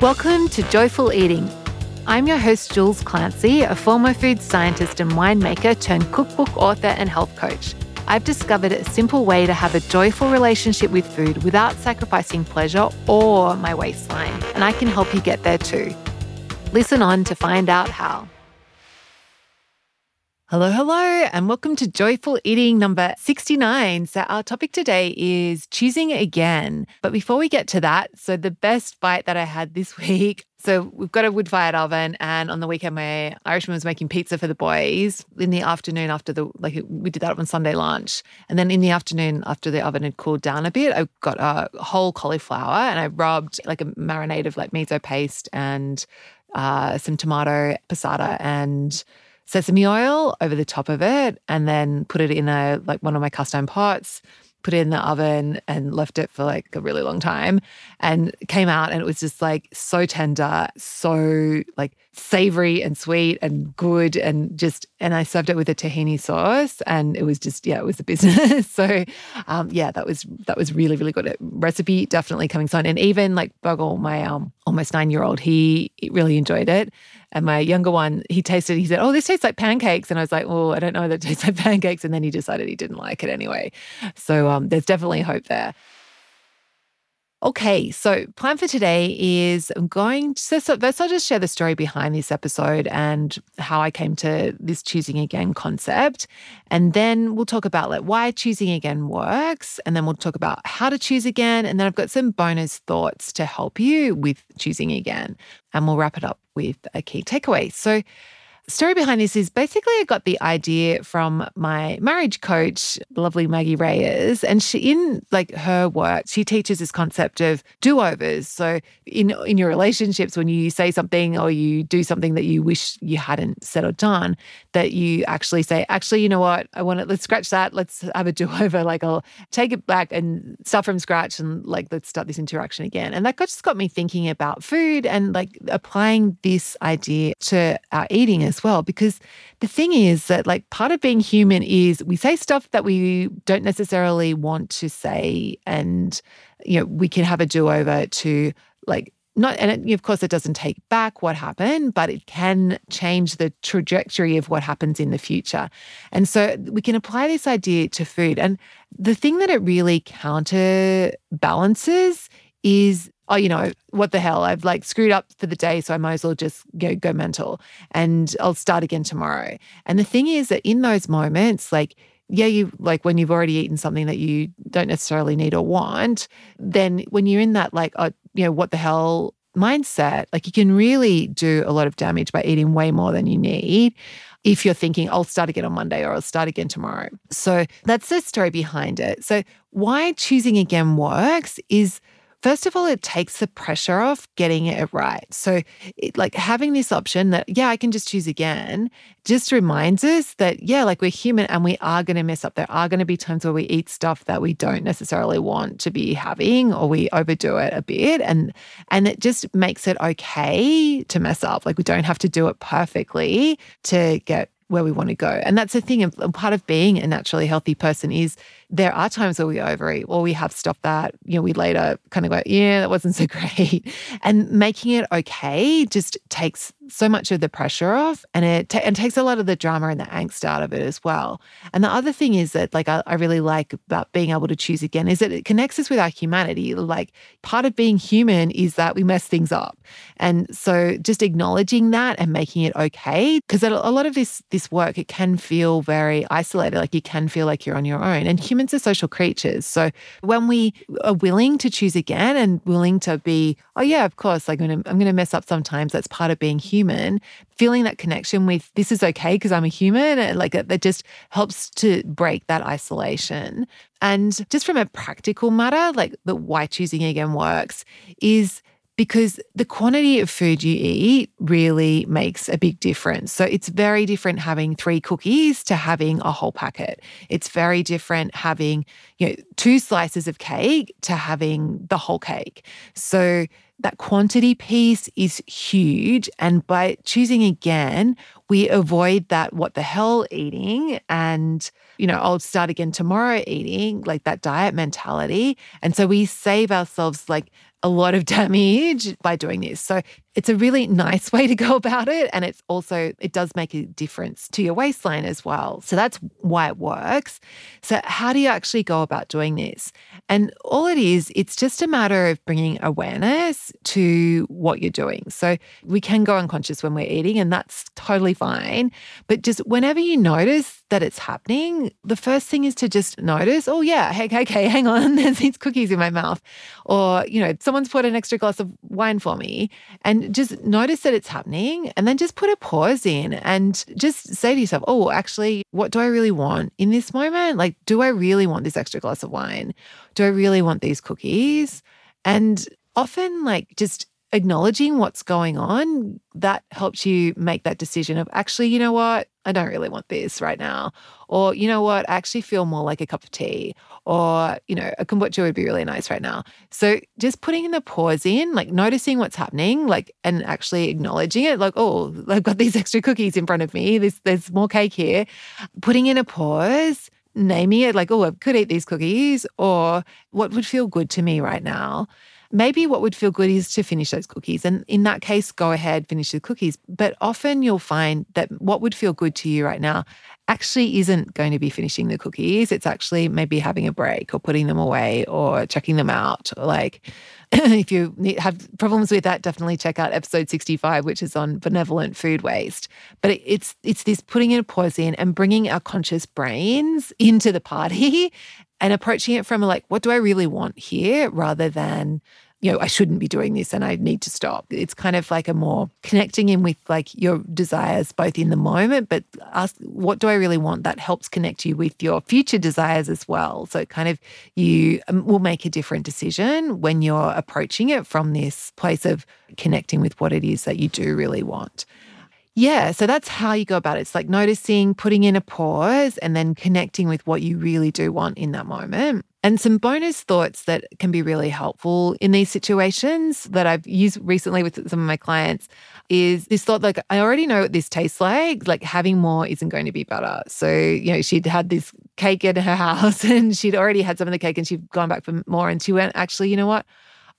Welcome to Joyful Eating. I'm your host, Jules Clancy, a former food scientist and winemaker turned cookbook author and health coach. I've discovered a simple way to have a joyful relationship with food without sacrificing pleasure or my waistline, and I can help you get there too. Listen on to find out how. Hello, hello, and welcome to Joyful Eating number 69. So, our topic today is choosing again. But before we get to that, so the best bite that I had this week. So, we've got a wood fired oven, and on the weekend, my Irishman was making pizza for the boys. In the afternoon, after the, like, we did that on Sunday lunch. And then in the afternoon, after the oven had cooled down a bit, I got a whole cauliflower and I rubbed like a marinade of like miso paste and uh, some tomato passata and sesame oil over the top of it and then put it in a like one of my cast iron pots put it in the oven and left it for like a really long time and came out and it was just like so tender so like savory and sweet and good and just and i served it with a tahini sauce and it was just yeah it was a business so um yeah that was that was really really good recipe definitely coming soon and even like Bogle my um almost nine year old he really enjoyed it and my younger one, he tasted, he said, Oh, this tastes like pancakes. And I was like, Oh, I don't know that tastes like pancakes. And then he decided he didn't like it anyway. So um, there's definitely hope there. Okay, so plan for today is I'm going to so first I'll just share the story behind this episode and how I came to this choosing again concept. And then we'll talk about like why choosing again works. And then we'll talk about how to choose again. And then I've got some bonus thoughts to help you with choosing again. And we'll wrap it up with a key takeaway. So story behind this is basically I got the idea from my marriage coach, lovely Maggie Reyes, and she in like her work, she teaches this concept of do-overs. So in in your relationships, when you say something or you do something that you wish you hadn't said or done, that you actually say, actually, you know what, I want to let's scratch that, let's have a do-over. Like I'll take it back and start from scratch and like let's start this interaction again. And that just got me thinking about food and like applying this idea to our eating as well. Because the thing is that, like, part of being human is we say stuff that we don't necessarily want to say. And, you know, we can have a do over to, like, not, and it, of course, it doesn't take back what happened, but it can change the trajectory of what happens in the future. And so we can apply this idea to food. And the thing that it really counterbalances is oh, you know, what the hell? I've like screwed up for the day, so I might as well just go, go mental and I'll start again tomorrow. And the thing is that in those moments, like, yeah, you like when you've already eaten something that you don't necessarily need or want, then when you're in that, like, oh, you know, what the hell mindset, like you can really do a lot of damage by eating way more than you need if you're thinking, I'll start again on Monday or I'll start again tomorrow. So that's the story behind it. So, why choosing again works is First of all, it takes the pressure off getting it right. So, it, like having this option that, yeah, I can just choose again, just reminds us that, yeah, like we're human and we are going to mess up. There are going to be times where we eat stuff that we don't necessarily want to be having or we overdo it a bit. And, and it just makes it okay to mess up. Like we don't have to do it perfectly to get where we want to go. And that's the thing. Part of being a naturally healthy person is there are times where we overeat or we have stuff that, you know, we later kind of go, yeah, that wasn't so great. And making it okay just takes so much of the pressure off and it and takes a lot of the drama and the angst out of it as well. And the other thing is that like I, I really like about being able to choose again is that it connects us with our humanity. Like part of being human is that we mess things up. And so just acknowledging that and making it okay because a lot of this this work it can feel very isolated like you can feel like you're on your own and humans are social creatures. So when we are willing to choose again and willing to be, oh yeah, of course, like I'm I'm gonna mess up sometimes. That's part of being human. Human, feeling that connection with this is okay because I'm a human, like that just helps to break that isolation. And just from a practical matter, like the why choosing again works is because the quantity of food you eat really makes a big difference. So it's very different having three cookies to having a whole packet. It's very different having, you know, two slices of cake to having the whole cake. So that quantity piece is huge. And by choosing again, we avoid that what the hell eating and you know i'll start again tomorrow eating like that diet mentality and so we save ourselves like a lot of damage by doing this. So it's a really nice way to go about it. And it's also, it does make a difference to your waistline as well. So that's why it works. So, how do you actually go about doing this? And all it is, it's just a matter of bringing awareness to what you're doing. So, we can go unconscious when we're eating, and that's totally fine. But just whenever you notice that it's happening, the first thing is to just notice, oh, yeah, hey, okay, hang on, there's these cookies in my mouth. Or, you know, someone's put an extra glass of wine for me. And just notice that it's happening and then just put a pause in and just say to yourself, oh, actually, what do I really want in this moment? Like, do I really want this extra glass of wine? Do I really want these cookies? And often, like, just acknowledging what's going on, that helps you make that decision of actually, you know what? I don't really want this right now. Or, you know what? I actually feel more like a cup of tea. Or, you know, a kombucha would be really nice right now. So just putting the pause in, like noticing what's happening, like, and actually acknowledging it, like, oh, I've got these extra cookies in front of me. There's, there's more cake here. Putting in a pause, naming it, like, oh, I could eat these cookies, or what would feel good to me right now maybe what would feel good is to finish those cookies. And in that case, go ahead, finish the cookies. But often you'll find that what would feel good to you right now actually isn't going to be finishing the cookies. It's actually maybe having a break or putting them away or checking them out. Like, if you have problems with that, definitely check out episode 65, which is on benevolent food waste. But it's it's this putting in a pause in and bringing our conscious brains into the party and approaching it from like, what do I really want here rather than, you know, I shouldn't be doing this and I need to stop. It's kind of like a more connecting in with like your desires both in the moment, but ask, what do I really want? That helps connect you with your future desires as well. So kind of you um, will make a different decision when you're approaching it from this place of connecting with what it is that you do really want. Yeah, so that's how you go about it. It's like noticing, putting in a pause, and then connecting with what you really do want in that moment. And some bonus thoughts that can be really helpful in these situations that I've used recently with some of my clients is this thought like, I already know what this tastes like. Like having more isn't going to be better. So, you know, she'd had this cake in her house and she'd already had some of the cake and she'd gone back for more. And she went, actually, you know what?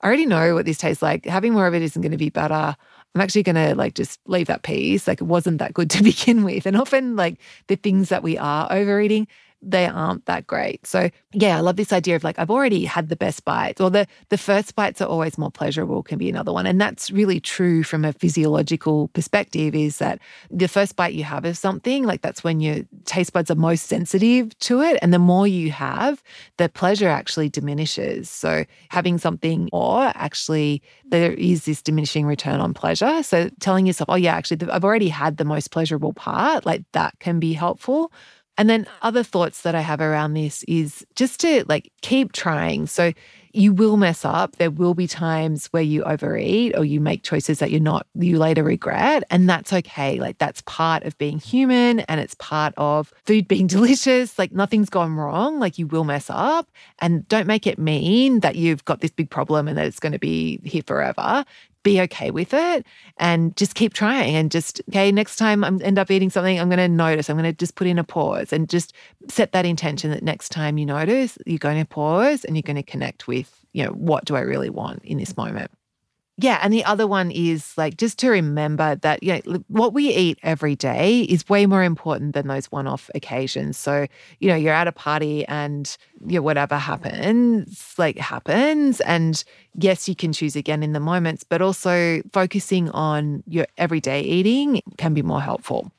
I already know what this tastes like. Having more of it isn't going to be better. I'm actually going to like just leave that piece. Like it wasn't that good to begin with. And often, like the things that we are overeating, they aren't that great. So yeah, I love this idea of like I've already had the best bites, or the the first bites are always more pleasurable. Can be another one, and that's really true from a physiological perspective. Is that the first bite you have of something like that's when your taste buds are most sensitive to it, and the more you have, the pleasure actually diminishes. So having something or actually there is this diminishing return on pleasure. So telling yourself, oh yeah, actually I've already had the most pleasurable part, like that can be helpful. And then other thoughts that I have around this is just to like keep trying. So you will mess up. There will be times where you overeat or you make choices that you're not, you later regret. And that's okay. Like that's part of being human and it's part of food being delicious. Like nothing's gone wrong. Like you will mess up. And don't make it mean that you've got this big problem and that it's going to be here forever be okay with it and just keep trying and just okay next time i end up eating something i'm going to notice i'm going to just put in a pause and just set that intention that next time you notice you're going to pause and you're going to connect with you know what do i really want in this moment yeah. And the other one is like just to remember that, you know, what we eat every day is way more important than those one off occasions. So, you know, you're at a party and you know, whatever happens, like happens. And yes, you can choose again in the moments, but also focusing on your everyday eating can be more helpful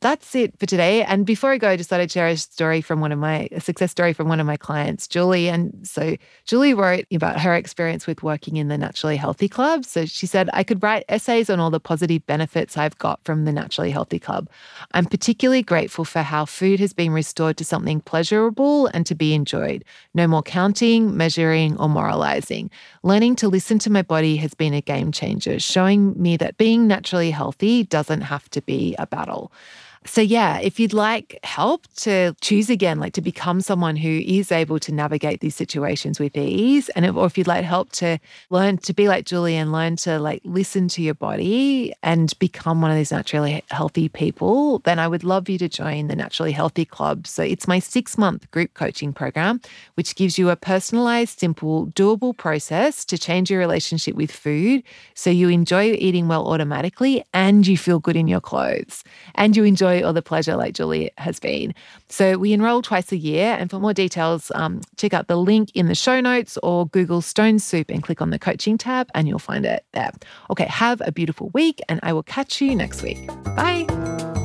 that's it for today. And before I go, I just thought I'd share a story from one of my a success story from one of my clients, Julie. And so Julie wrote about her experience with working in the Naturally Healthy Club. So she said, I could write essays on all the positive benefits I've got from the Naturally Healthy Club. I'm particularly grateful for how food has been restored to something pleasurable and to be enjoyed. No more counting, measuring, or moralizing. Learning to listen to my body has been a game changer, showing me that being naturally healthy doesn't have to be a battle. So, yeah, if you'd like help to choose again, like to become someone who is able to navigate these situations with ease, and if, or if you'd like help to learn to be like Julie and learn to like listen to your body and become one of these naturally healthy people, then I would love you to join the Naturally Healthy Club. So, it's my six month group coaching program, which gives you a personalized, simple, doable process to change your relationship with food so you enjoy eating well automatically and you feel good in your clothes and you enjoy joy or the pleasure, like Julie has been. So we enroll twice a year. And for more details, um, check out the link in the show notes or Google Stone Soup and click on the coaching tab and you'll find it there. Okay, have a beautiful week and I will catch you next week. Bye.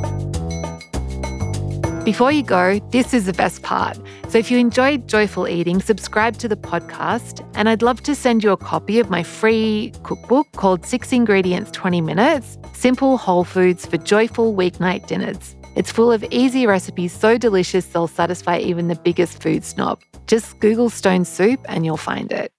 Before you go, this is the best part. So if you enjoyed Joyful Eating, subscribe to the podcast. And I'd love to send you a copy of my free cookbook called Six Ingredients 20 Minutes Simple Whole Foods for Joyful Weeknight Dinners. It's full of easy recipes so delicious they'll satisfy even the biggest food snob. Just Google Stone Soup and you'll find it.